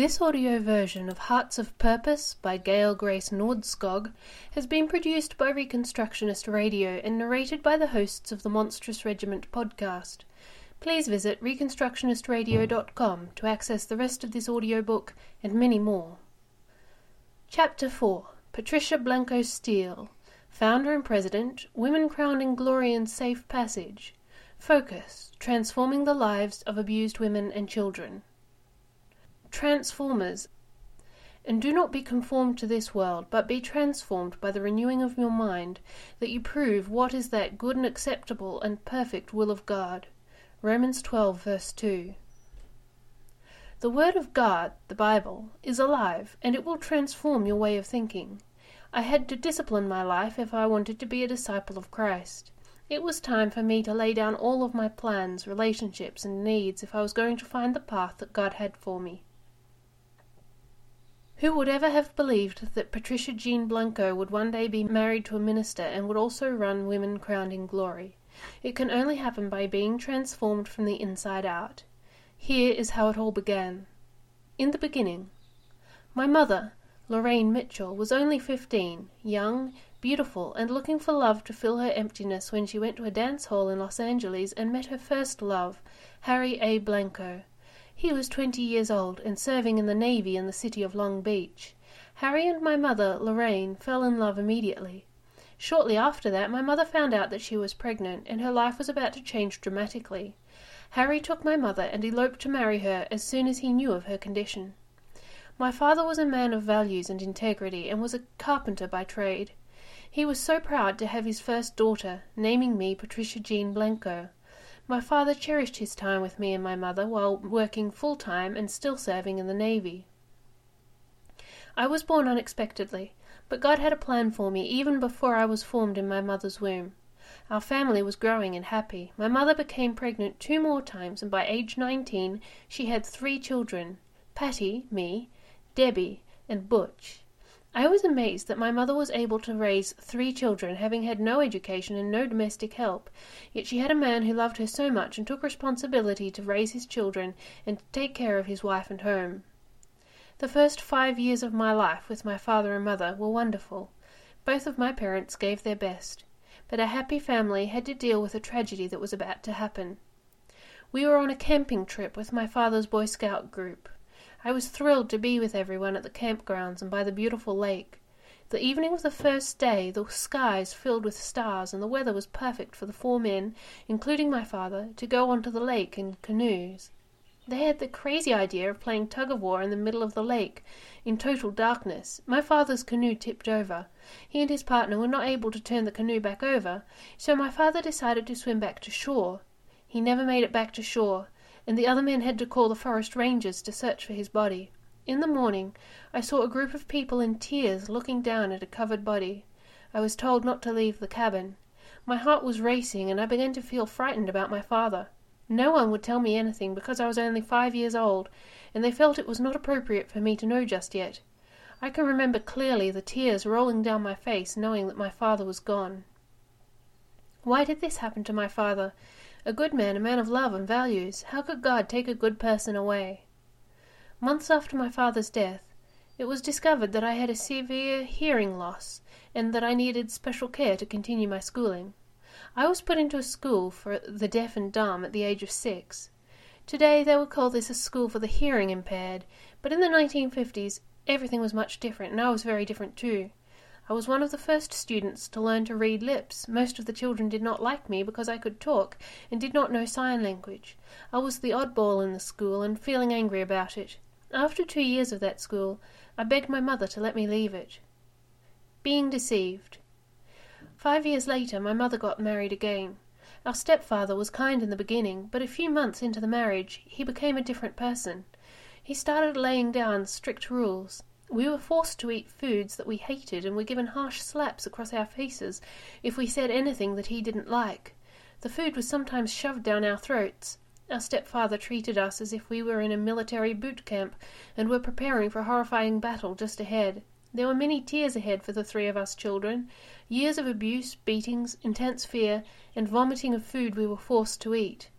This audio version of Hearts of Purpose by Gail Grace Nordskog has been produced by Reconstructionist Radio and narrated by the hosts of the Monstrous Regiment podcast. Please visit reconstructionistradio.com to access the rest of this audiobook and many more. Chapter 4 Patricia Blanco Steele, Founder and President, Women Crowned in Glory and Safe Passage. Focus Transforming the Lives of Abused Women and Children. Transformers. And do not be conformed to this world, but be transformed by the renewing of your mind, that you prove what is that good and acceptable and perfect will of God. Romans 12, verse 2. The Word of God, the Bible, is alive, and it will transform your way of thinking. I had to discipline my life if I wanted to be a disciple of Christ. It was time for me to lay down all of my plans, relationships, and needs if I was going to find the path that God had for me. Who would ever have believed that Patricia Jean Blanco would one day be married to a minister and would also run Women Crowned in Glory? It can only happen by being transformed from the inside out. Here is how it all began. In the beginning, my mother, Lorraine Mitchell, was only fifteen, young, beautiful, and looking for love to fill her emptiness when she went to a dance hall in Los Angeles and met her first love, Harry A. Blanco. He was twenty years old and serving in the Navy in the city of Long Beach. Harry and my mother, Lorraine, fell in love immediately. Shortly after that, my mother found out that she was pregnant, and her life was about to change dramatically. Harry took my mother and eloped to marry her as soon as he knew of her condition. My father was a man of values and integrity, and was a carpenter by trade. He was so proud to have his first daughter, naming me Patricia Jean Blanco. My father cherished his time with me and my mother while working full time and still serving in the Navy. I was born unexpectedly, but God had a plan for me even before I was formed in my mother's womb. Our family was growing and happy. My mother became pregnant two more times, and by age nineteen she had three children Patty, me, Debbie, and Butch. I was amazed that my mother was able to raise three children, having had no education and no domestic help, yet she had a man who loved her so much and took responsibility to raise his children and to take care of his wife and home. The first five years of my life with my father and mother were wonderful. Both of my parents gave their best, but a happy family had to deal with a tragedy that was about to happen. We were on a camping trip with my father's Boy Scout group. I was thrilled to be with everyone at the campgrounds and by the beautiful lake. The evening of the first day, the skies filled with stars, and the weather was perfect for the four men, including my father, to go onto the lake in canoes. They had the crazy idea of playing tug of war in the middle of the lake, in total darkness. My father's canoe tipped over. He and his partner were not able to turn the canoe back over, so my father decided to swim back to shore. He never made it back to shore and the other men had to call the forest rangers to search for his body. In the morning, I saw a group of people in tears looking down at a covered body. I was told not to leave the cabin. My heart was racing, and I began to feel frightened about my father. No one would tell me anything because I was only five years old, and they felt it was not appropriate for me to know just yet. I can remember clearly the tears rolling down my face, knowing that my father was gone. Why did this happen to my father? A good man, a man of love and values. How could God take a good person away? Months after my father's death, it was discovered that I had a severe hearing loss and that I needed special care to continue my schooling. I was put into a school for the deaf and dumb at the age of six. Today they would call this a school for the hearing impaired, but in the 1950s everything was much different, and I was very different too. I was one of the first students to learn to read lips. Most of the children did not like me because I could talk and did not know sign language. I was the oddball in the school and feeling angry about it. After two years of that school, I begged my mother to let me leave it. Being deceived. Five years later, my mother got married again. Our stepfather was kind in the beginning, but a few months into the marriage, he became a different person. He started laying down strict rules. We were forced to eat foods that we hated and were given harsh slaps across our faces if we said anything that he didn't like. The food was sometimes shoved down our throats. Our stepfather treated us as if we were in a military boot camp and were preparing for a horrifying battle just ahead. There were many tears ahead for the three of us children years of abuse, beatings, intense fear, and vomiting of food we were forced to eat.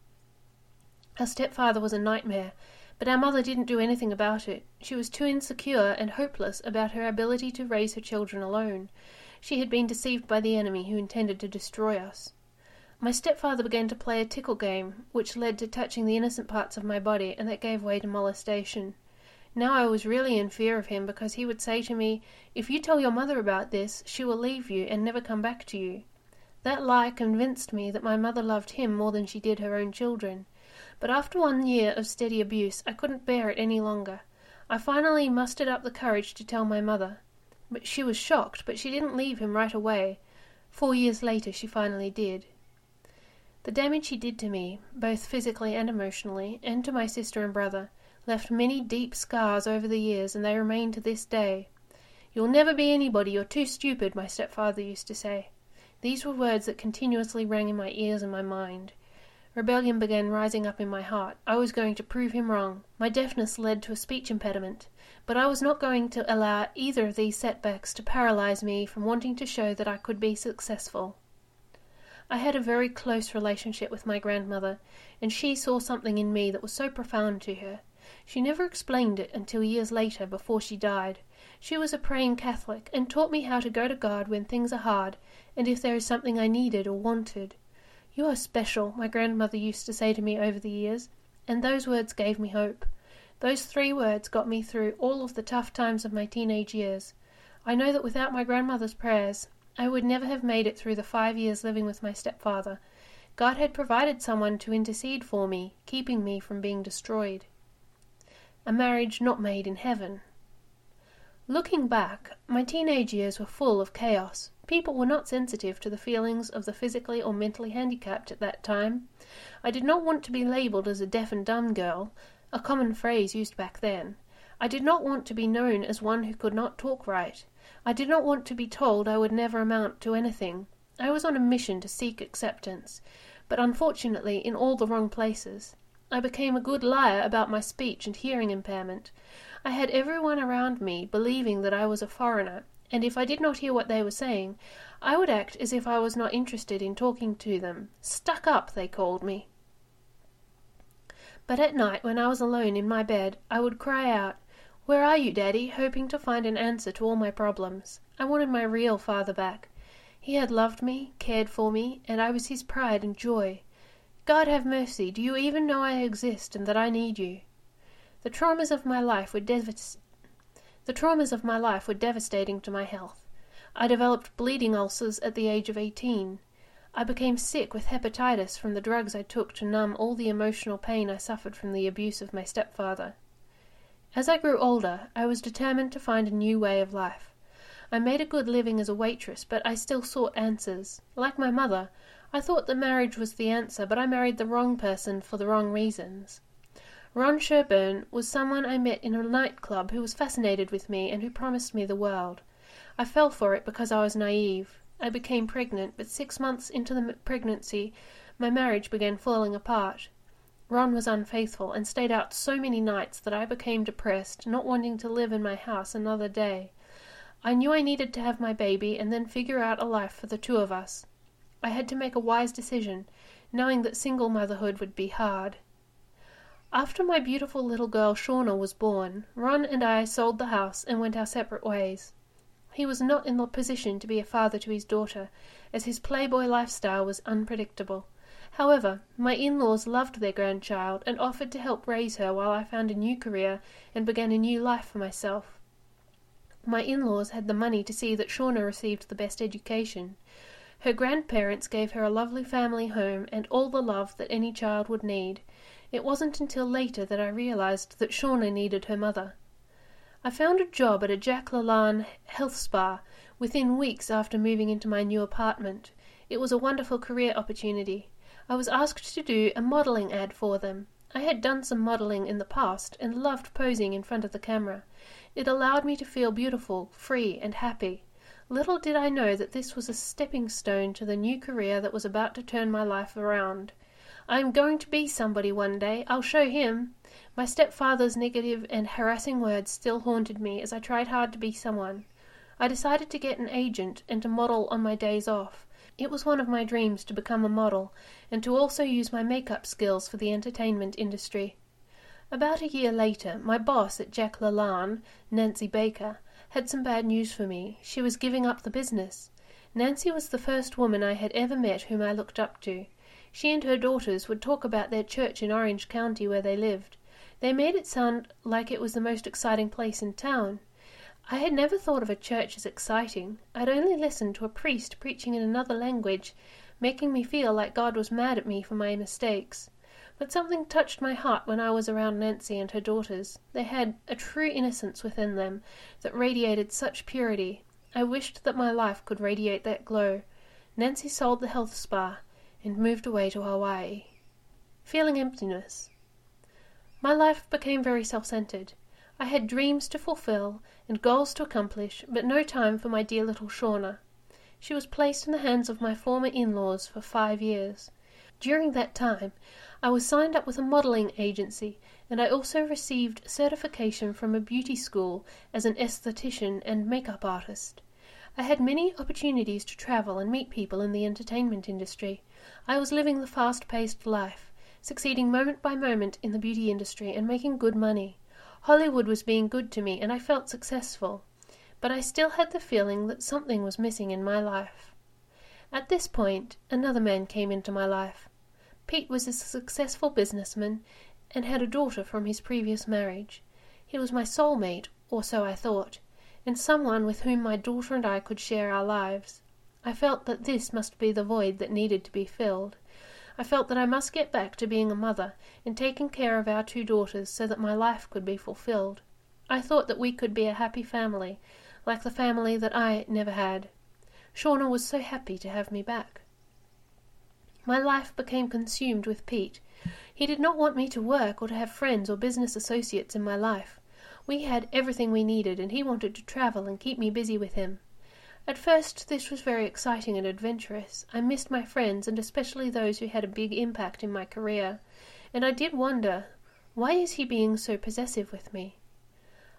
Our stepfather was a nightmare But our mother didn't do anything about it. She was too insecure and hopeless about her ability to raise her children alone. She had been deceived by the enemy who intended to destroy us. My stepfather began to play a tickle game, which led to touching the innocent parts of my body, and that gave way to molestation. Now I was really in fear of him because he would say to me, If you tell your mother about this, she will leave you and never come back to you. That lie convinced me that my mother loved him more than she did her own children. But after one year of steady abuse, I couldn't bear it any longer. I finally mustered up the courage to tell my mother. But she was shocked, but she didn't leave him right away. Four years later, she finally did. The damage he did to me, both physically and emotionally, and to my sister and brother, left many deep scars over the years, and they remain to this day. You'll never be anybody, you're too stupid, my stepfather used to say. These were words that continuously rang in my ears and my mind. Rebellion began rising up in my heart. I was going to prove him wrong. My deafness led to a speech impediment, but I was not going to allow either of these setbacks to paralyze me from wanting to show that I could be successful. I had a very close relationship with my grandmother, and she saw something in me that was so profound to her. She never explained it until years later, before she died. She was a praying Catholic, and taught me how to go to God when things are hard, and if there is something I needed or wanted. You are special, my grandmother used to say to me over the years, and those words gave me hope. Those three words got me through all of the tough times of my teenage years. I know that without my grandmother's prayers, I would never have made it through the five years living with my stepfather. God had provided someone to intercede for me, keeping me from being destroyed. A marriage not made in heaven. Looking back, my teenage years were full of chaos. People were not sensitive to the feelings of the physically or mentally handicapped at that time. I did not want to be labeled as a deaf and dumb girl, a common phrase used back then. I did not want to be known as one who could not talk right. I did not want to be told I would never amount to anything. I was on a mission to seek acceptance, but unfortunately in all the wrong places. I became a good liar about my speech and hearing impairment. I had everyone around me believing that I was a foreigner, and if I did not hear what they were saying, I would act as if I was not interested in talking to them. Stuck up, they called me. But at night, when I was alone in my bed, I would cry out, where are you, Daddy? hoping to find an answer to all my problems. I wanted my real father back. He had loved me, cared for me, and I was his pride and joy. God have mercy, do you even know I exist and that I need you? The traumas of my life were devas- the traumas of my life were devastating to my health. I developed bleeding ulcers at the age of 18. I became sick with hepatitis from the drugs I took to numb all the emotional pain I suffered from the abuse of my stepfather. As I grew older, I was determined to find a new way of life. I made a good living as a waitress, but I still sought answers. Like my mother, I thought that marriage was the answer, but I married the wrong person for the wrong reasons. Ron Sherburne was someone I met in a nightclub who was fascinated with me and who promised me the world. I fell for it because I was naive. I became pregnant, but six months into the pregnancy, my marriage began falling apart. Ron was unfaithful and stayed out so many nights that I became depressed, not wanting to live in my house another day. I knew I needed to have my baby and then figure out a life for the two of us. I had to make a wise decision, knowing that single motherhood would be hard. After my beautiful little girl Shauna was born, Ron and I sold the house and went our separate ways. He was not in the position to be a father to his daughter, as his playboy lifestyle was unpredictable. However, my in-laws loved their grandchild and offered to help raise her while I found a new career and began a new life for myself. My in-laws had the money to see that Shauna received the best education. Her grandparents gave her a lovely family home and all the love that any child would need. It wasn't until later that I realized that Shauna needed her mother. I found a job at a Jack LaLanne health spa within weeks after moving into my new apartment. It was a wonderful career opportunity. I was asked to do a modelling ad for them. I had done some modelling in the past and loved posing in front of the camera. It allowed me to feel beautiful, free, and happy. Little did I know that this was a stepping stone to the new career that was about to turn my life around. I am going to be somebody one day. I'll show him. My stepfather's negative and harassing words still haunted me as I tried hard to be someone. I decided to get an agent and to model on my days off. It was one of my dreams to become a model and to also use my makeup skills for the entertainment industry. About a year later, my boss at Jack LaLanne, Nancy Baker, had some bad news for me. She was giving up the business. Nancy was the first woman I had ever met whom I looked up to. She and her daughters would talk about their church in Orange County where they lived. They made it sound like it was the most exciting place in town. I had never thought of a church as exciting. I'd only listened to a priest preaching in another language, making me feel like God was mad at me for my mistakes. But something touched my heart when I was around Nancy and her daughters. They had a true innocence within them that radiated such purity. I wished that my life could radiate that glow. Nancy sold the health spa and moved away to Hawaii. Feeling emptiness. My life became very self centered. I had dreams to fulfill and goals to accomplish, but no time for my dear little Shauna. She was placed in the hands of my former in laws for five years. During that time, I was signed up with a modeling agency, and I also received certification from a beauty school as an esthetician and makeup artist. I had many opportunities to travel and meet people in the entertainment industry. I was living the fast paced life, succeeding moment by moment in the beauty industry and making good money. Hollywood was being good to me, and I felt successful. But I still had the feeling that something was missing in my life. At this point, another man came into my life. Pete was a successful businessman and had a daughter from his previous marriage. He was my soulmate, or so I thought, and someone with whom my daughter and I could share our lives. I felt that this must be the void that needed to be filled. I felt that I must get back to being a mother and taking care of our two daughters so that my life could be fulfilled. I thought that we could be a happy family, like the family that I never had. Shauna was so happy to have me back. My life became consumed with Pete. He did not want me to work or to have friends or business associates in my life. We had everything we needed, and he wanted to travel and keep me busy with him. At first, this was very exciting and adventurous. I missed my friends, and especially those who had a big impact in my career, and I did wonder, why is he being so possessive with me?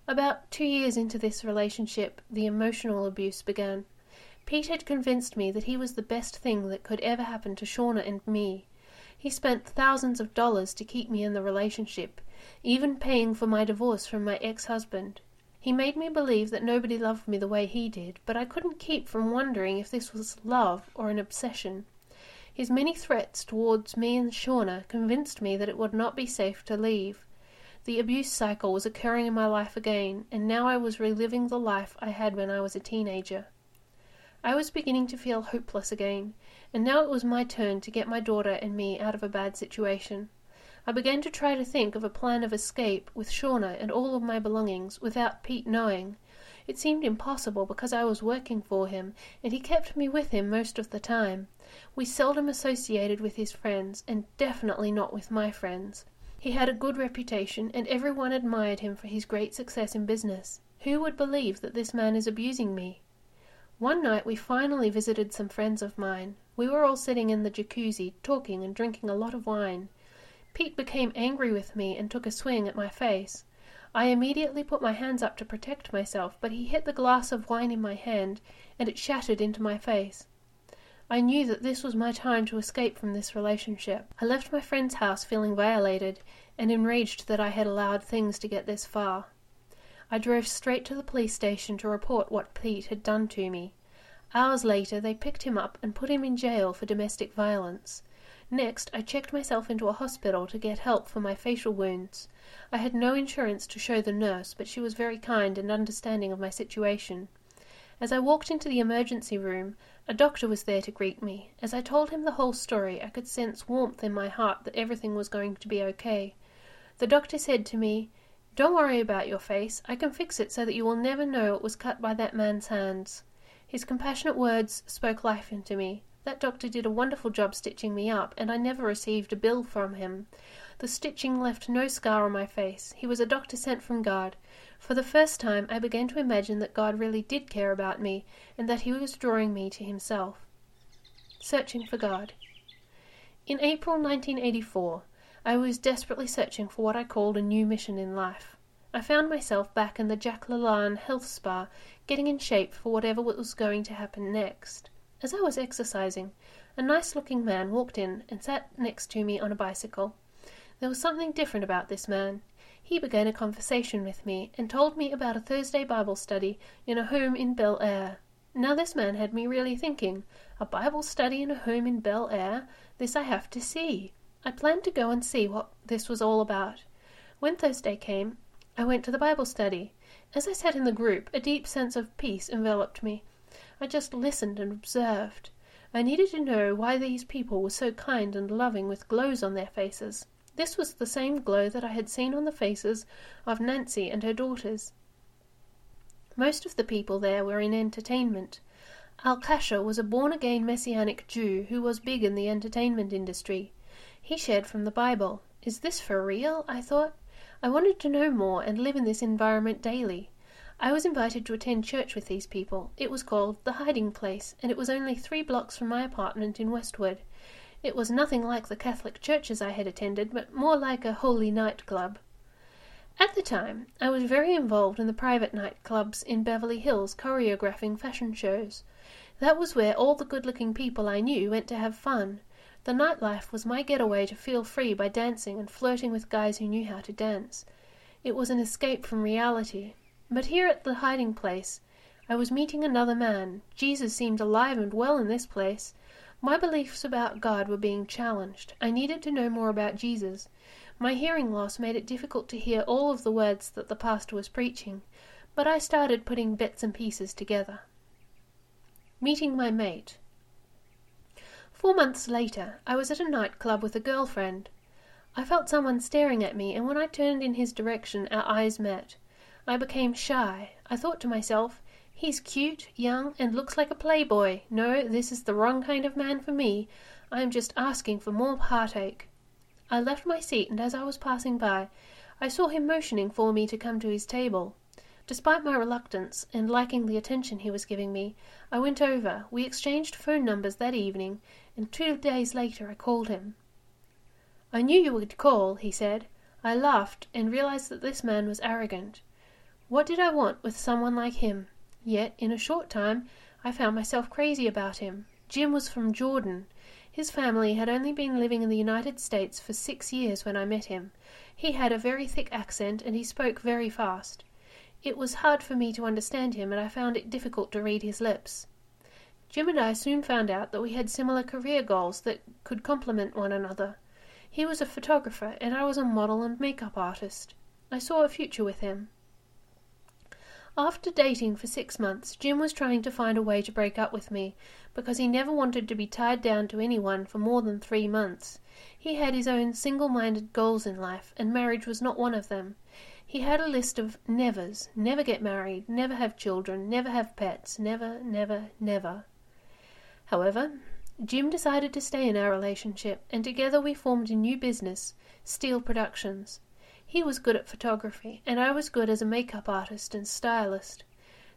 About two years into this relationship, the emotional abuse began. Pete had convinced me that he was the best thing that could ever happen to Shauna and me. He spent thousands of dollars to keep me in the relationship, even paying for my divorce from my ex-husband. He made me believe that nobody loved me the way he did, but I couldn't keep from wondering if this was love or an obsession. His many threats towards me and Shauna convinced me that it would not be safe to leave. The abuse cycle was occurring in my life again, and now I was reliving the life I had when I was a teenager. I was beginning to feel hopeless again, and now it was my turn to get my daughter and me out of a bad situation. I began to try to think of a plan of escape with Shauna and all of my belongings without Pete knowing. It seemed impossible because I was working for him, and he kept me with him most of the time. We seldom associated with his friends, and definitely not with my friends. He had a good reputation, and everyone admired him for his great success in business. Who would believe that this man is abusing me? One night we finally visited some friends of mine. We were all sitting in the jacuzzi, talking and drinking a lot of wine. Pete became angry with me and took a swing at my face. I immediately put my hands up to protect myself, but he hit the glass of wine in my hand, and it shattered into my face. I knew that this was my time to escape from this relationship. I left my friend's house feeling violated and enraged that I had allowed things to get this far. I drove straight to the police station to report what Pete had done to me. Hours later, they picked him up and put him in jail for domestic violence. Next, I checked myself into a hospital to get help for my facial wounds. I had no insurance to show the nurse, but she was very kind and understanding of my situation. As I walked into the emergency room, a doctor was there to greet me. As I told him the whole story, I could sense warmth in my heart that everything was going to be okay. The doctor said to me, don't worry about your face. I can fix it so that you will never know it was cut by that man's hands. His compassionate words spoke life into me. That doctor did a wonderful job stitching me up, and I never received a bill from him. The stitching left no scar on my face. He was a doctor sent from God. For the first time, I began to imagine that God really did care about me, and that He was drawing me to Himself. Searching for God. In April 1984, I was desperately searching for what I called a new mission in life. I found myself back in the Jack LaLanne health spa, getting in shape for whatever was going to happen next. As I was exercising, a nice looking man walked in and sat next to me on a bicycle. There was something different about this man. He began a conversation with me and told me about a Thursday Bible study in a home in Bel Air. Now, this man had me really thinking a Bible study in a home in Bel Air? This I have to see. I planned to go and see what this was all about. When Thursday came, I went to the Bible study. As I sat in the group, a deep sense of peace enveloped me. I just listened and observed. I needed to know why these people were so kind and loving with glows on their faces. This was the same glow that I had seen on the faces of Nancy and her daughters. Most of the people there were in entertainment. Al Kasha was a born again Messianic Jew who was big in the entertainment industry. He shared from the Bible. Is this for real? I thought. I wanted to know more and live in this environment daily. I was invited to attend church with these people. It was called The Hiding Place, and it was only three blocks from my apartment in Westwood. It was nothing like the Catholic churches I had attended, but more like a holy night club. At the time, I was very involved in the private night clubs in Beverly Hills choreographing fashion shows. That was where all the good looking people I knew went to have fun. The nightlife was my getaway to feel free by dancing and flirting with guys who knew how to dance. It was an escape from reality. But here at the hiding place, I was meeting another man. Jesus seemed alive and well in this place. My beliefs about God were being challenged. I needed to know more about Jesus. My hearing loss made it difficult to hear all of the words that the pastor was preaching, but I started putting bits and pieces together. Meeting my mate. Four months later, I was at a nightclub with a girlfriend. I felt someone staring at me, and when I turned in his direction, our eyes met. I became shy. I thought to myself, he's cute, young, and looks like a playboy. No, this is the wrong kind of man for me. I am just asking for more heartache. I left my seat, and as I was passing by, I saw him motioning for me to come to his table. Despite my reluctance, and liking the attention he was giving me, I went over. We exchanged phone numbers that evening, and two days later I called him. I knew you would call, he said. I laughed, and realized that this man was arrogant. What did I want with someone like him? Yet, in a short time, I found myself crazy about him. Jim was from Jordan. His family had only been living in the United States for six years when I met him. He had a very thick accent and he spoke very fast. It was hard for me to understand him and I found it difficult to read his lips. Jim and I soon found out that we had similar career goals that could complement one another. He was a photographer and I was a model and makeup artist. I saw a future with him. After dating for six months, Jim was trying to find a way to break up with me because he never wanted to be tied down to anyone for more than three months. He had his own single minded goals in life, and marriage was not one of them. He had a list of nevers never get married, never have children, never have pets, never, never, never. However, Jim decided to stay in our relationship, and together we formed a new business, Steele Productions. He was good at photography, and I was good as a makeup artist and stylist.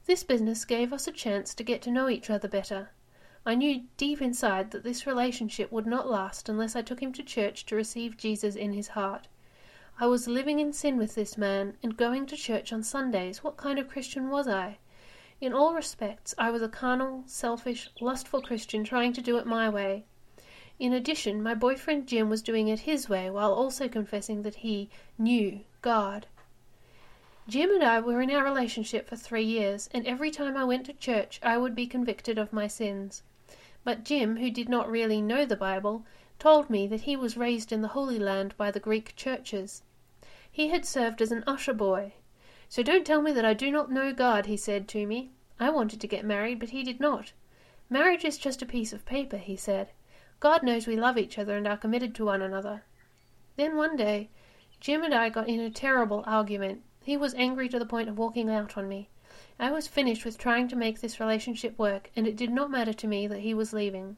This business gave us a chance to get to know each other better. I knew deep inside that this relationship would not last unless I took him to church to receive Jesus in his heart. I was living in sin with this man and going to church on Sundays. What kind of Christian was I? In all respects, I was a carnal, selfish, lustful Christian trying to do it my way. In addition, my boyfriend Jim was doing it his way while also confessing that he knew God. Jim and I were in our relationship for three years, and every time I went to church I would be convicted of my sins. But Jim, who did not really know the Bible, told me that he was raised in the Holy Land by the Greek churches. He had served as an usher boy. So don't tell me that I do not know God, he said to me. I wanted to get married, but he did not. Marriage is just a piece of paper, he said. God knows we love each other and are committed to one another. Then one day, Jim and I got in a terrible argument. He was angry to the point of walking out on me. I was finished with trying to make this relationship work, and it did not matter to me that he was leaving.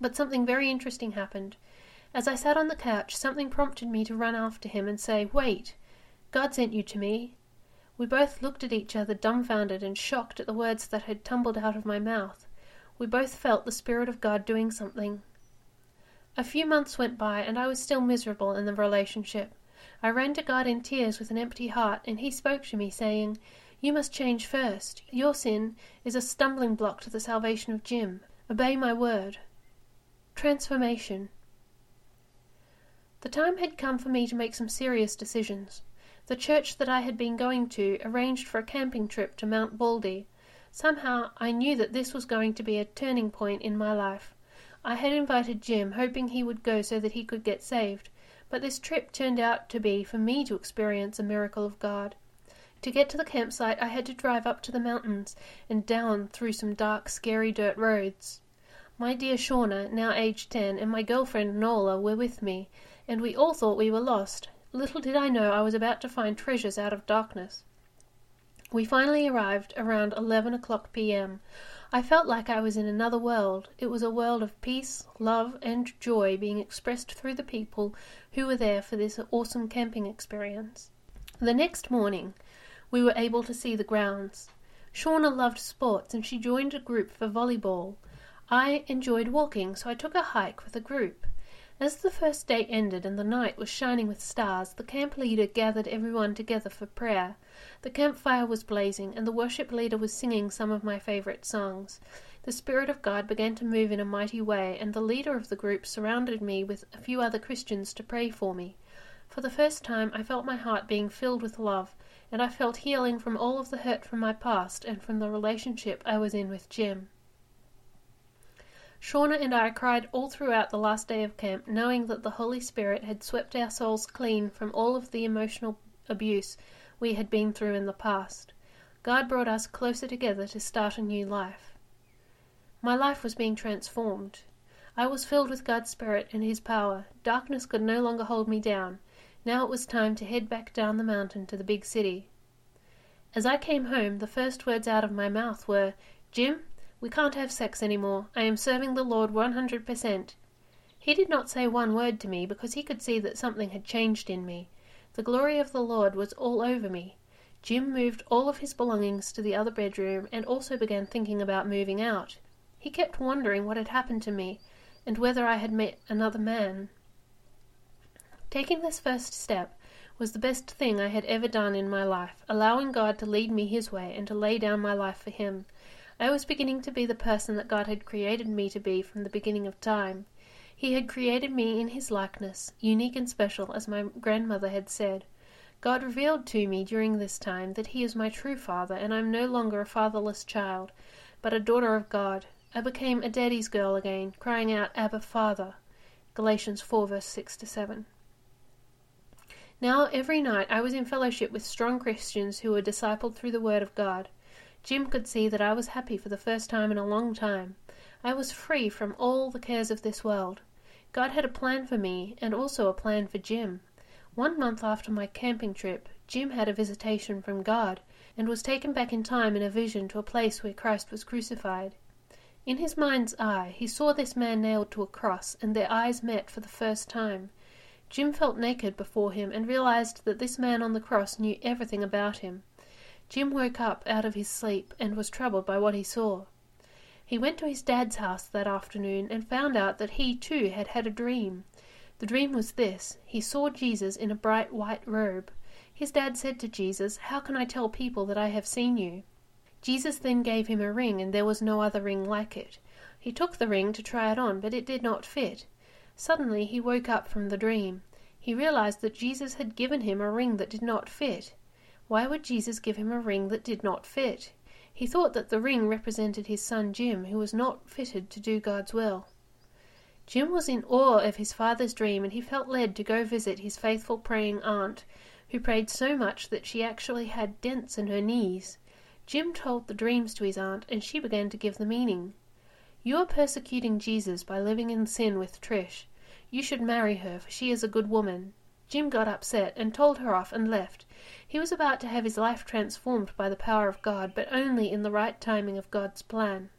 But something very interesting happened. As I sat on the couch, something prompted me to run after him and say, Wait! God sent you to me. We both looked at each other dumbfounded and shocked at the words that had tumbled out of my mouth. We both felt the Spirit of God doing something. A few months went by, and I was still miserable in the relationship. I ran to God in tears with an empty heart, and He spoke to me, saying, You must change first. Your sin is a stumbling block to the salvation of Jim. Obey my word. Transformation. The time had come for me to make some serious decisions. The church that I had been going to arranged for a camping trip to Mount Baldy. Somehow I knew that this was going to be a turning point in my life. I had invited Jim, hoping he would go so that he could get saved, but this trip turned out to be for me to experience a miracle of God. To get to the campsite, I had to drive up to the mountains and down through some dark, scary dirt roads. My dear Shauna, now aged ten, and my girlfriend Nola were with me, and we all thought we were lost. Little did I know I was about to find treasures out of darkness. We finally arrived around 11 o'clock p.m. I felt like I was in another world. It was a world of peace, love, and joy being expressed through the people who were there for this awesome camping experience. The next morning, we were able to see the grounds. Shauna loved sports and she joined a group for volleyball. I enjoyed walking, so I took a hike with a group. As the first day ended and the night was shining with stars, the camp leader gathered everyone together for prayer. The campfire was blazing, and the worship leader was singing some of my favorite songs. The Spirit of God began to move in a mighty way, and the leader of the group surrounded me with a few other Christians to pray for me. For the first time, I felt my heart being filled with love, and I felt healing from all of the hurt from my past and from the relationship I was in with Jim. Shauna and I cried all throughout the last day of camp, knowing that the Holy Spirit had swept our souls clean from all of the emotional abuse we had been through in the past. God brought us closer together to start a new life. My life was being transformed. I was filled with God's Spirit and His power. Darkness could no longer hold me down. Now it was time to head back down the mountain to the big city. As I came home, the first words out of my mouth were, Jim, we can't have sex anymore. I am serving the Lord 100%. He did not say one word to me because he could see that something had changed in me. The glory of the Lord was all over me. Jim moved all of his belongings to the other bedroom and also began thinking about moving out. He kept wondering what had happened to me and whether I had met another man. Taking this first step was the best thing I had ever done in my life, allowing God to lead me His way and to lay down my life for Him. I was beginning to be the person that God had created me to be from the beginning of time. He had created me in His likeness, unique and special, as my grandmother had said. God revealed to me during this time that He is my true Father, and I am no longer a fatherless child, but a daughter of God. I became a daddy's girl again, crying out, Abba, Father. Galatians 4, verse 6 to 7. Now, every night I was in fellowship with strong Christians who were discipled through the Word of God. Jim could see that I was happy for the first time in a long time. I was free from all the cares of this world. God had a plan for me, and also a plan for Jim. One month after my camping trip, Jim had a visitation from God, and was taken back in time in a vision to a place where Christ was crucified. In his mind's eye, he saw this man nailed to a cross, and their eyes met for the first time. Jim felt naked before him and realized that this man on the cross knew everything about him. Jim woke up out of his sleep and was troubled by what he saw. He went to his dad's house that afternoon and found out that he too had had a dream. The dream was this he saw Jesus in a bright white robe. His dad said to Jesus, How can I tell people that I have seen you? Jesus then gave him a ring, and there was no other ring like it. He took the ring to try it on, but it did not fit. Suddenly he woke up from the dream. He realized that Jesus had given him a ring that did not fit. Why would Jesus give him a ring that did not fit? He thought that the ring represented his son Jim, who was not fitted to do God's will. Jim was in awe of his father's dream, and he felt led to go visit his faithful praying aunt, who prayed so much that she actually had dents in her knees. Jim told the dreams to his aunt, and she began to give the meaning. You are persecuting Jesus by living in sin with Trish. You should marry her, for she is a good woman. Jim got upset and told her off and left. He was about to have his life transformed by the power of God, but only in the right timing of God's plan.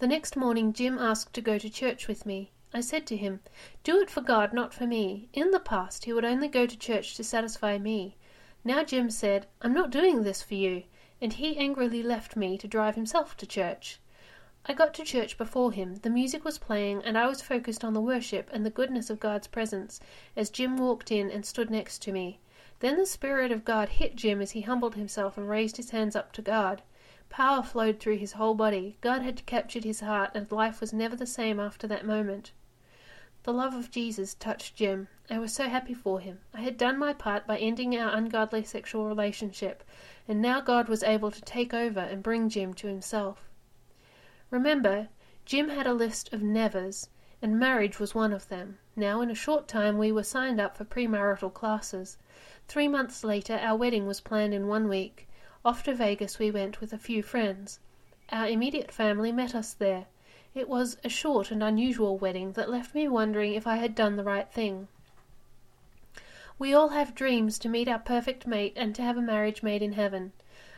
The next morning Jim asked to go to church with me. I said to him, Do it for God, not for me. In the past he would only go to church to satisfy me. Now Jim said, I'm not doing this for you, and he angrily left me to drive himself to church. I got to church before him. The music was playing, and I was focused on the worship and the goodness of God's presence as Jim walked in and stood next to me. Then the Spirit of God hit Jim as he humbled himself and raised his hands up to God. Power flowed through his whole body. God had captured his heart, and life was never the same after that moment. The love of Jesus touched Jim. I was so happy for him. I had done my part by ending our ungodly sexual relationship, and now God was able to take over and bring Jim to himself. Remember, Jim had a list of nevers, and marriage was one of them. Now, in a short time, we were signed up for premarital classes. Three months later, our wedding was planned in one week. Off to Vegas we went with a few friends. Our immediate family met us there. It was a short and unusual wedding that left me wondering if I had done the right thing. We all have dreams to meet our perfect mate and to have a marriage made in heaven.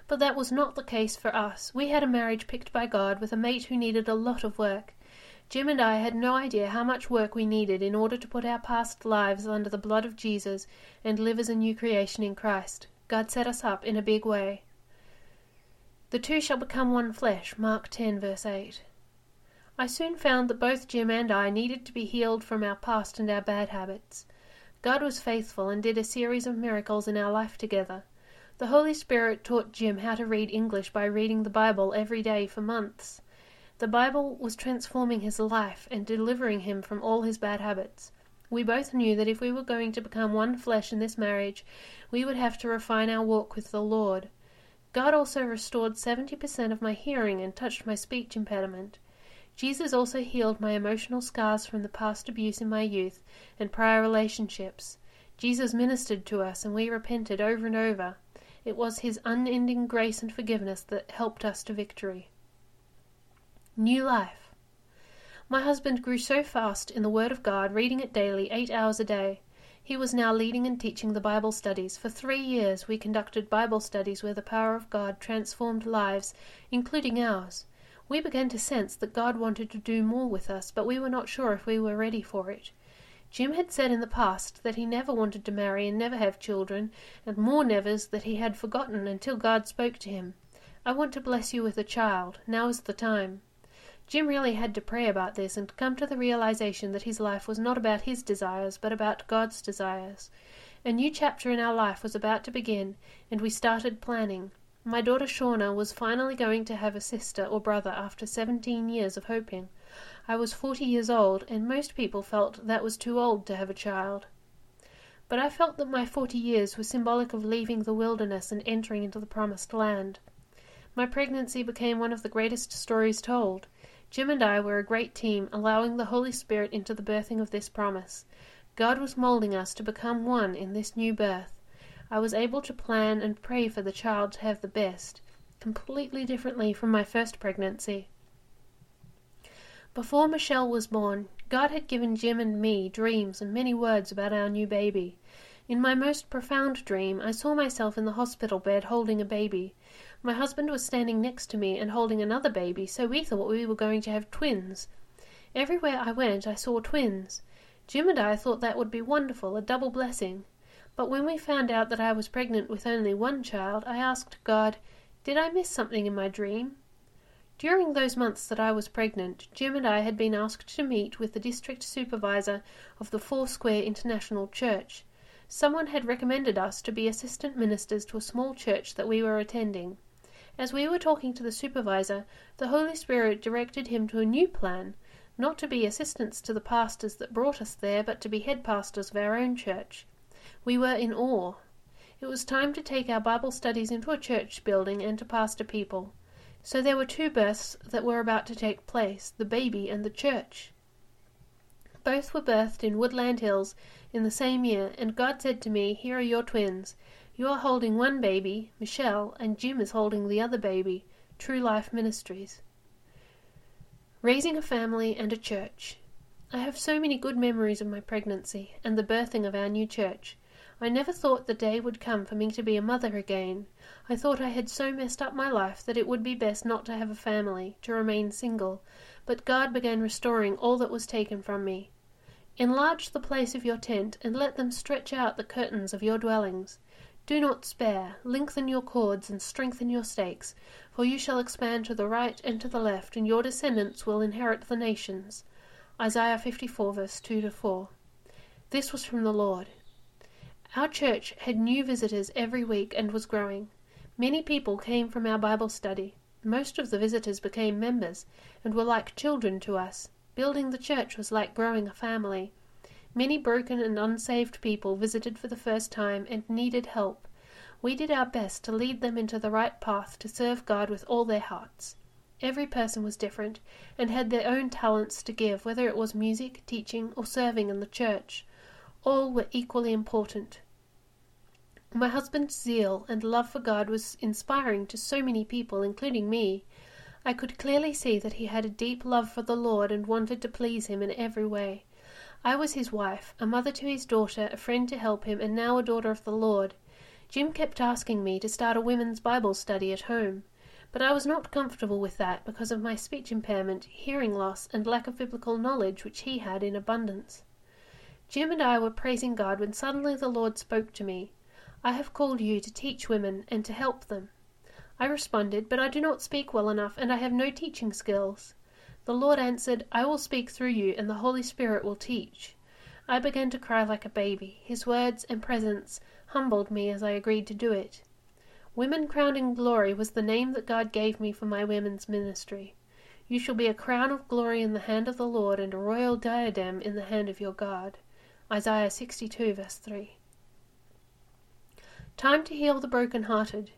But that was not the case for us. We had a marriage picked by God with a mate who needed a lot of work. Jim and I had no idea how much work we needed in order to put our past lives under the blood of Jesus and live as a new creation in Christ. God set us up in a big way. The two shall become one flesh, Mark 10, verse 8. I soon found that both Jim and I needed to be healed from our past and our bad habits. God was faithful and did a series of miracles in our life together. The Holy Spirit taught Jim how to read English by reading the Bible every day for months. The Bible was transforming his life and delivering him from all his bad habits. We both knew that if we were going to become one flesh in this marriage, we would have to refine our walk with the Lord. God also restored 70% of my hearing and touched my speech impediment. Jesus also healed my emotional scars from the past abuse in my youth and prior relationships. Jesus ministered to us and we repented over and over. It was his unending grace and forgiveness that helped us to victory. New life. My husband grew so fast in the Word of God, reading it daily, eight hours a day. He was now leading and teaching the Bible studies. For three years we conducted Bible studies where the power of God transformed lives, including ours. We began to sense that God wanted to do more with us, but we were not sure if we were ready for it. Jim had said in the past that he never wanted to marry and never have children, and more nevers that he had forgotten until God spoke to him. I want to bless you with a child. Now is the time. Jim really had to pray about this and come to the realization that his life was not about his desires, but about God's desires. A new chapter in our life was about to begin, and we started planning. My daughter Shauna was finally going to have a sister or brother after seventeen years of hoping. I was forty years old, and most people felt that was too old to have a child. But I felt that my forty years were symbolic of leaving the wilderness and entering into the promised land. My pregnancy became one of the greatest stories told. Jim and I were a great team, allowing the Holy Spirit into the birthing of this promise. God was molding us to become one in this new birth. I was able to plan and pray for the child to have the best, completely differently from my first pregnancy. Before Michelle was born, God had given Jim and me dreams and many words about our new baby. In my most profound dream, I saw myself in the hospital bed holding a baby. My husband was standing next to me and holding another baby, so we thought we were going to have twins. Everywhere I went, I saw twins. Jim and I thought that would be wonderful, a double blessing. But when we found out that I was pregnant with only one child, I asked God, Did I miss something in my dream? During those months that I was pregnant, Jim and I had been asked to meet with the district supervisor of the Foursquare International Church. Someone had recommended us to be assistant ministers to a small church that we were attending. As we were talking to the supervisor, the Holy Spirit directed him to a new plan, not to be assistants to the pastors that brought us there, but to be head pastors of our own church. We were in awe. It was time to take our Bible studies into a church building and to pastor people. So there were two births that were about to take place the baby and the church. Both were birthed in Woodland Hills in the same year, and God said to me, Here are your twins. You are holding one baby, Michelle, and Jim is holding the other baby, True Life Ministries. Raising a family and a church. I have so many good memories of my pregnancy and the birthing of our new church. I never thought the day would come for me to be a mother again. I thought I had so messed up my life that it would be best not to have a family, to remain single, but God began restoring all that was taken from me. Enlarge the place of your tent, and let them stretch out the curtains of your dwellings. Do not spare, lengthen your cords, and strengthen your stakes, for you shall expand to the right and to the left, and your descendants will inherit the nations. Isaiah 54, verse 2 to 4. This was from the Lord. Our church had new visitors every week and was growing. Many people came from our Bible study. Most of the visitors became members and were like children to us. Building the church was like growing a family. Many broken and unsaved people visited for the first time and needed help. We did our best to lead them into the right path to serve God with all their hearts. Every person was different and had their own talents to give, whether it was music, teaching, or serving in the church. All were equally important. My husband's zeal and love for God was inspiring to so many people, including me. I could clearly see that he had a deep love for the Lord and wanted to please him in every way. I was his wife, a mother to his daughter, a friend to help him, and now a daughter of the Lord. Jim kept asking me to start a women's Bible study at home, but I was not comfortable with that because of my speech impairment, hearing loss, and lack of biblical knowledge which he had in abundance. Jim and I were praising God when suddenly the Lord spoke to me. I have called you to teach women and to help them. I responded, But I do not speak well enough, and I have no teaching skills. The Lord answered, I will speak through you, and the Holy Spirit will teach. I began to cry like a baby. His words and presence humbled me as I agreed to do it. Women Crowned in Glory was the name that God gave me for my women's ministry. You shall be a crown of glory in the hand of the Lord, and a royal diadem in the hand of your God. Isaiah 62, verse 3. Time to heal the broken-hearted.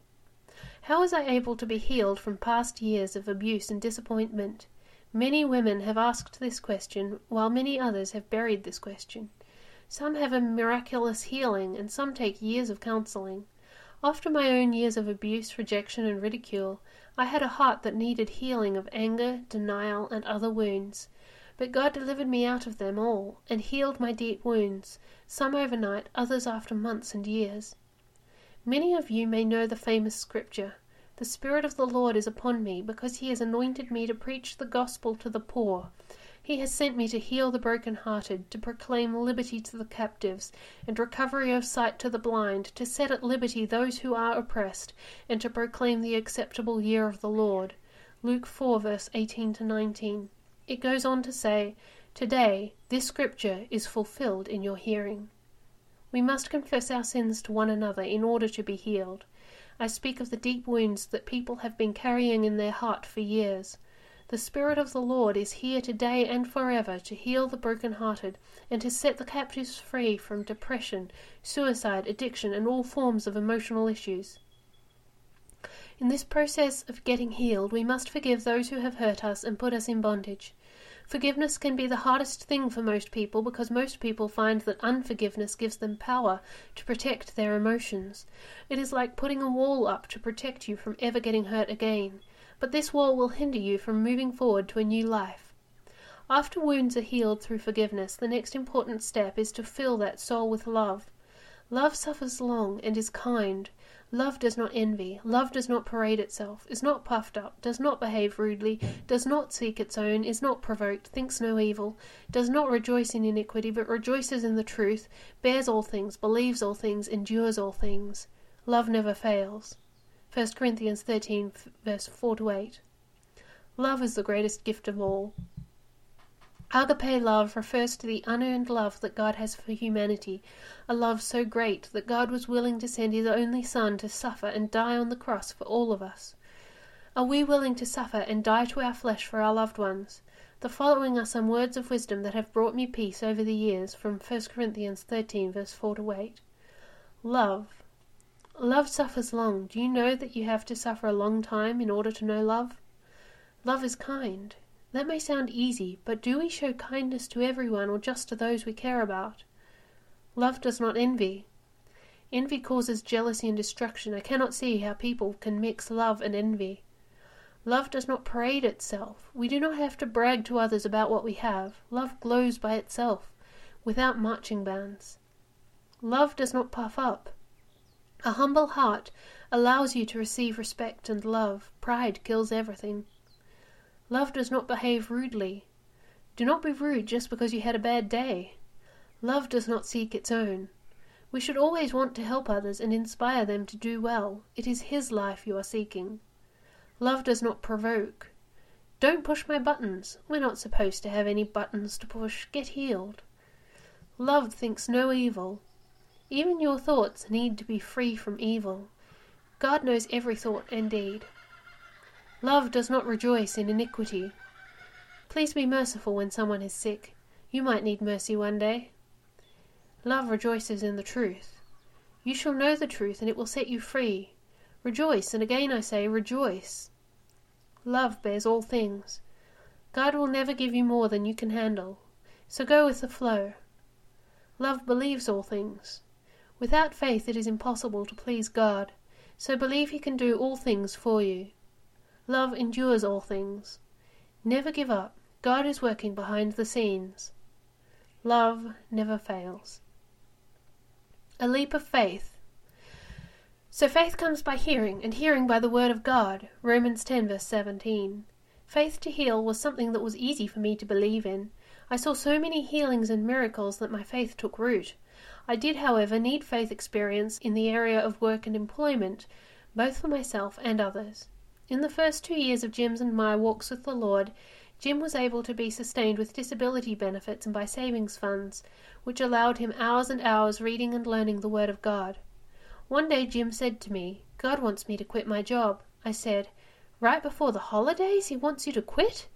How was I able to be healed from past years of abuse and disappointment? Many women have asked this question, while many others have buried this question. Some have a miraculous healing, and some take years of counseling. After my own years of abuse, rejection, and ridicule, I had a heart that needed healing of anger, denial, and other wounds. But God delivered me out of them all, and healed my deep wounds, some overnight, others after months and years. Many of you may know the famous scripture The Spirit of the Lord is upon me, because he has anointed me to preach the gospel to the poor. He has sent me to heal the broken-hearted, to proclaim liberty to the captives, and recovery of sight to the blind, to set at liberty those who are oppressed, and to proclaim the acceptable year of the Lord. Luke 4 verse 18 to 19. It goes on to say, Today this scripture is fulfilled in your hearing. We must confess our sins to one another in order to be healed. I speak of the deep wounds that people have been carrying in their heart for years. The Spirit of the Lord is here today and forever to heal the broken-hearted and to set the captives free from depression, suicide, addiction, and all forms of emotional issues. In this process of getting healed, we must forgive those who have hurt us and put us in bondage. Forgiveness can be the hardest thing for most people because most people find that unforgiveness gives them power to protect their emotions. It is like putting a wall up to protect you from ever getting hurt again, but this wall will hinder you from moving forward to a new life. After wounds are healed through forgiveness, the next important step is to fill that soul with love. Love suffers long and is kind. Love does not envy. Love does not parade itself, is not puffed up, does not behave rudely, does not seek its own, is not provoked, thinks no evil, does not rejoice in iniquity, but rejoices in the truth, bears all things, believes all things, endures all things. Love never fails. 1 Corinthians 13, verse 4 to 8. Love is the greatest gift of all. Agape love refers to the unearned love that God has for humanity, a love so great that God was willing to send His only Son to suffer and die on the cross for all of us. Are we willing to suffer and die to our flesh for our loved ones? The following are some words of wisdom that have brought me peace over the years from 1 Corinthians 13, verse 4 to 8. Love. Love suffers long. Do you know that you have to suffer a long time in order to know love? Love is kind. That may sound easy, but do we show kindness to everyone or just to those we care about? Love does not envy. Envy causes jealousy and destruction. I cannot see how people can mix love and envy. Love does not parade itself. We do not have to brag to others about what we have. Love glows by itself, without marching bands. Love does not puff up. A humble heart allows you to receive respect and love. Pride kills everything. Love does not behave rudely. Do not be rude just because you had a bad day. Love does not seek its own. We should always want to help others and inspire them to do well. It is His life you are seeking. Love does not provoke. Don't push my buttons. We're not supposed to have any buttons to push. Get healed. Love thinks no evil. Even your thoughts need to be free from evil. God knows every thought and deed. Love does not rejoice in iniquity. Please be merciful when someone is sick. You might need mercy one day. Love rejoices in the truth. You shall know the truth, and it will set you free. Rejoice, and again I say, rejoice. Love bears all things. God will never give you more than you can handle, so go with the flow. Love believes all things. Without faith it is impossible to please God, so believe He can do all things for you. Love endures all things. Never give up. God is working behind the scenes. Love never fails. A leap of faith. So faith comes by hearing, and hearing by the word of God. Romans 10, verse 17. Faith to heal was something that was easy for me to believe in. I saw so many healings and miracles that my faith took root. I did, however, need faith experience in the area of work and employment, both for myself and others. In the first two years of Jim's and my walks with the Lord, Jim was able to be sustained with disability benefits and by savings funds, which allowed him hours and hours reading and learning the Word of God. One day Jim said to me, God wants me to quit my job. I said, Right before the holidays, he wants you to quit?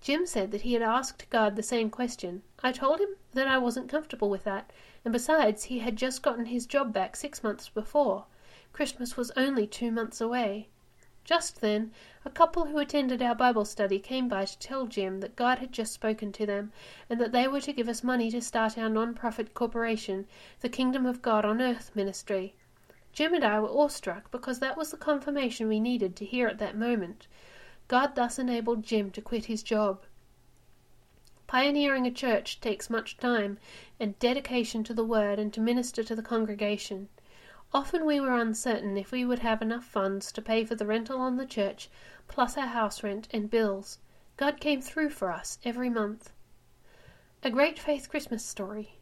Jim said that he had asked God the same question. I told him that I wasn't comfortable with that, and besides, he had just gotten his job back six months before. Christmas was only two months away. Just then, a couple who attended our Bible study came by to tell Jim that God had just spoken to them, and that they were to give us money to start our non-profit corporation, the Kingdom of God on Earth ministry. Jim and I were awestruck because that was the confirmation we needed to hear at that moment. God thus enabled Jim to quit his job. Pioneering a church takes much time and dedication to the Word and to minister to the congregation. Often we were uncertain if we would have enough funds to pay for the rental on the church, plus our house rent and bills. God came through for us every month. A Great Faith Christmas Story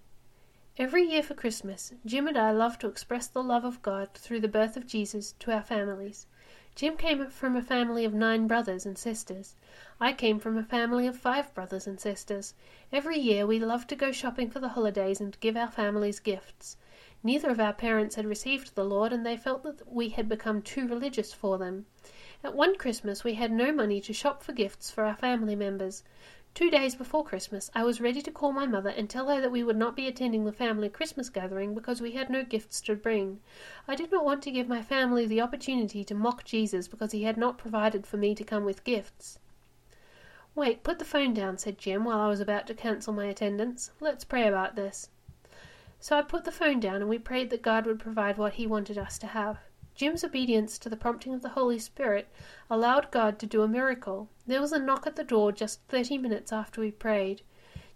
Every year for Christmas, Jim and I love to express the love of God through the birth of Jesus to our families. Jim came from a family of nine brothers and sisters. I came from a family of five brothers and sisters. Every year we love to go shopping for the holidays and give our families gifts. Neither of our parents had received the Lord, and they felt that we had become too religious for them. At one Christmas we had no money to shop for gifts for our family members. Two days before Christmas, I was ready to call my mother and tell her that we would not be attending the family Christmas gathering because we had no gifts to bring. I did not want to give my family the opportunity to mock Jesus because he had not provided for me to come with gifts. Wait, put the phone down, said Jim while I was about to cancel my attendance. Let's pray about this. So I put the phone down and we prayed that God would provide what he wanted us to have. Jim's obedience to the prompting of the Holy Spirit allowed God to do a miracle. There was a knock at the door just thirty minutes after we prayed.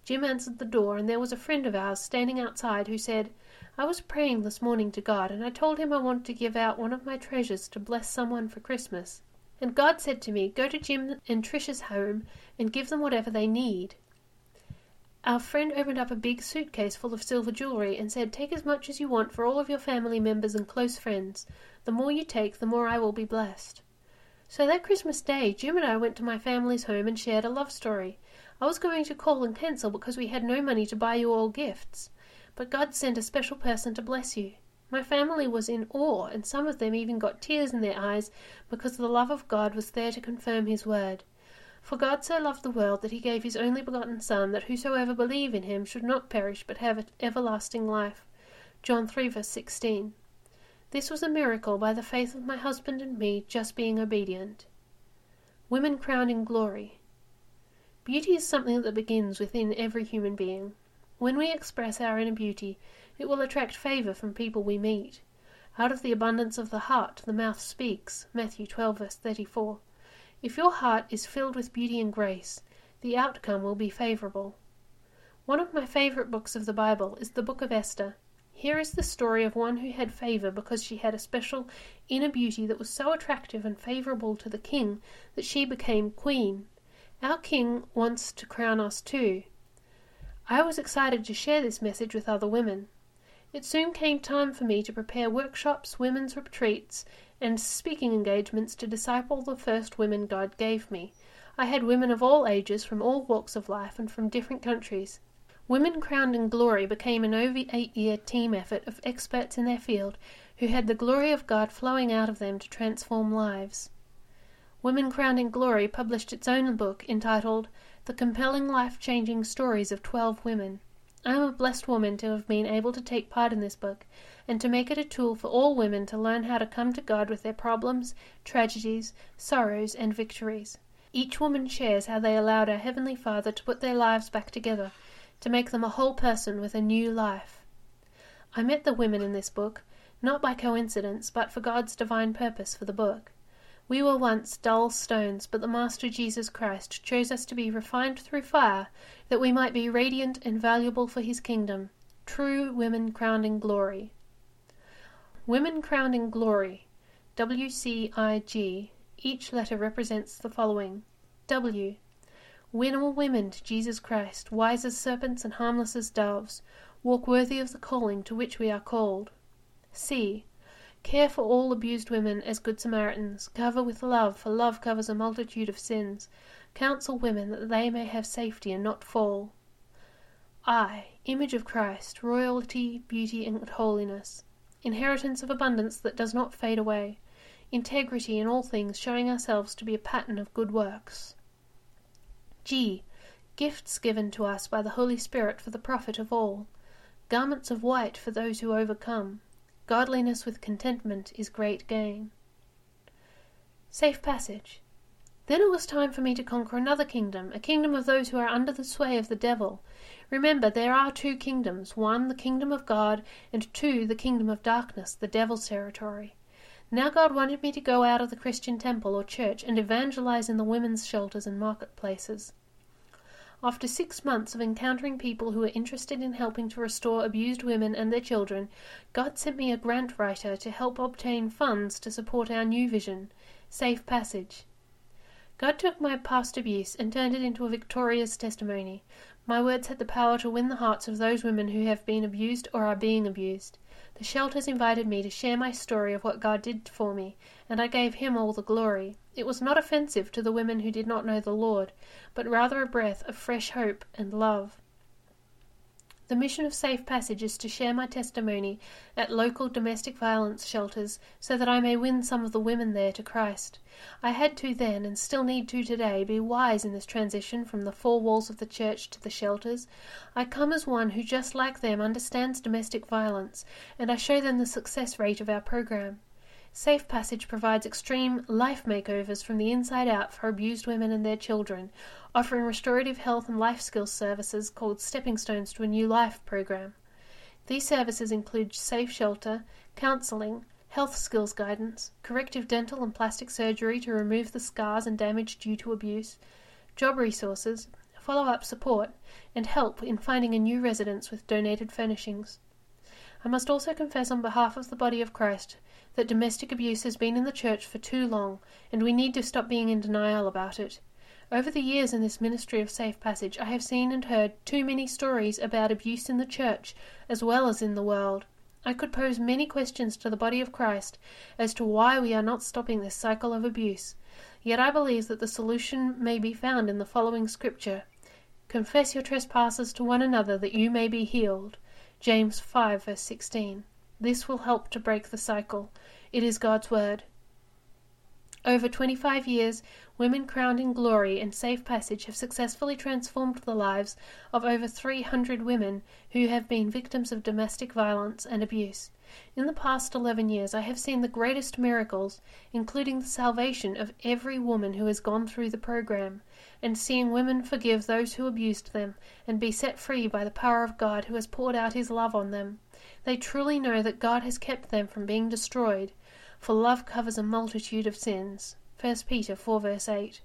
Jim answered the door, and there was a friend of ours standing outside who said, I was praying this morning to God, and I told him I wanted to give out one of my treasures to bless someone for Christmas. And God said to me, Go to Jim and Trish's home and give them whatever they need. Our friend opened up a big suitcase full of silver jewelry and said, Take as much as you want for all of your family members and close friends. The more you take, the more I will be blessed. So that Christmas Day, Jim and I went to my family's home and shared a love story. I was going to call and cancel because we had no money to buy you all gifts. But God sent a special person to bless you. My family was in awe, and some of them even got tears in their eyes because the love of God was there to confirm His word. For God so loved the world that He gave His only begotten Son, that whosoever believe in Him should not perish but have everlasting life. John 3 verse 16. This was a miracle by the faith of my husband and me just being obedient. Women crowned in glory. Beauty is something that begins within every human being. When we express our inner beauty, it will attract favor from people we meet. Out of the abundance of the heart the mouth speaks. Matthew 12 verse 34. If your heart is filled with beauty and grace, the outcome will be favorable. One of my favorite books of the Bible is the book of Esther. Here is the story of one who had favor because she had a special inner beauty that was so attractive and favorable to the king that she became queen. Our king wants to crown us too. I was excited to share this message with other women. It soon came time for me to prepare workshops, women's retreats, and speaking engagements to disciple the first women God gave me. I had women of all ages, from all walks of life, and from different countries. Women Crowned in Glory became an over eight year team effort of experts in their field who had the glory of God flowing out of them to transform lives. Women Crowned in Glory published its own book entitled the compelling life changing stories of 12 women. I am a blessed woman to have been able to take part in this book and to make it a tool for all women to learn how to come to God with their problems, tragedies, sorrows, and victories. Each woman shares how they allowed our Heavenly Father to put their lives back together, to make them a whole person with a new life. I met the women in this book, not by coincidence, but for God's divine purpose for the book. We were once dull stones, but the Master Jesus Christ chose us to be refined through fire, that we might be radiant and valuable for his kingdom, true women crowned in glory. Women crowned in glory, WCIG, each letter represents the following W. Win all women to Jesus Christ, wise as serpents and harmless as doves, walk worthy of the calling to which we are called. C. Care for all abused women as good Samaritans. Cover with love, for love covers a multitude of sins. Counsel women that they may have safety and not fall. I. Image of Christ, royalty, beauty, and holiness. Inheritance of abundance that does not fade away. Integrity in all things, showing ourselves to be a pattern of good works. G. Gifts given to us by the Holy Spirit for the profit of all. Garments of white for those who overcome. Godliness with contentment is great gain. Safe passage. Then it was time for me to conquer another kingdom, a kingdom of those who are under the sway of the devil. Remember, there are two kingdoms one, the kingdom of God, and two, the kingdom of darkness, the devil's territory. Now God wanted me to go out of the Christian temple or church and evangelize in the women's shelters and marketplaces. After six months of encountering people who were interested in helping to restore abused women and their children, God sent me a grant writer to help obtain funds to support our new vision, Safe Passage. God took my past abuse and turned it into a victorious testimony. My words had the power to win the hearts of those women who have been abused or are being abused. The shelters invited me to share my story of what God did for me, and I gave Him all the glory. It was not offensive to the women who did not know the Lord, but rather a breath of fresh hope and love. The mission of Safe Passage is to share my testimony at local domestic violence shelters so that I may win some of the women there to Christ. I had to then, and still need to today, be wise in this transition from the four walls of the church to the shelters. I come as one who, just like them, understands domestic violence, and I show them the success rate of our program. Safe Passage provides extreme life makeovers from the inside out for abused women and their children, offering restorative health and life skills services called Stepping Stones to a New Life program. These services include safe shelter, counseling, health skills guidance, corrective dental and plastic surgery to remove the scars and damage due to abuse, job resources, follow up support, and help in finding a new residence with donated furnishings. I must also confess on behalf of the body of Christ that domestic abuse has been in the church for too long, and we need to stop being in denial about it. Over the years in this ministry of safe passage, I have seen and heard too many stories about abuse in the church as well as in the world. I could pose many questions to the body of Christ as to why we are not stopping this cycle of abuse. Yet I believe that the solution may be found in the following scripture Confess your trespasses to one another that you may be healed. James 5, verse 16. This will help to break the cycle. It is God's Word. Over 25 years, Women Crowned in Glory and Safe Passage have successfully transformed the lives of over 300 women who have been victims of domestic violence and abuse. In the past 11 years, I have seen the greatest miracles, including the salvation of every woman who has gone through the program, and seeing women forgive those who abused them and be set free by the power of God who has poured out his love on them. They truly know that God has kept them from being destroyed, for love covers a multitude of sins. 1 Peter 4 verse 8.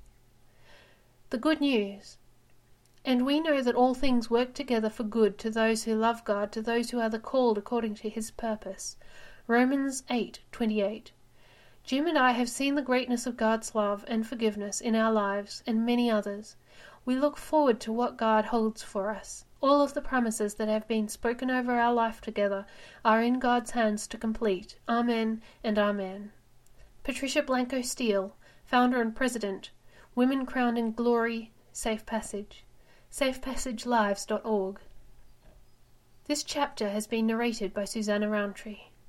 The good news. And we know that all things work together for good to those who love God, to those who are the called according to his purpose. Romans 8:28. Jim and I have seen the greatness of God's love and forgiveness in our lives and many others. We look forward to what God holds for us. All of the promises that have been spoken over our life together are in God's hands to complete. Amen and Amen. Patricia Blanco Steele, founder and president, Women Crowned in Glory, Safe Passage, safepassagelives.org. This chapter has been narrated by Susanna Roundtree.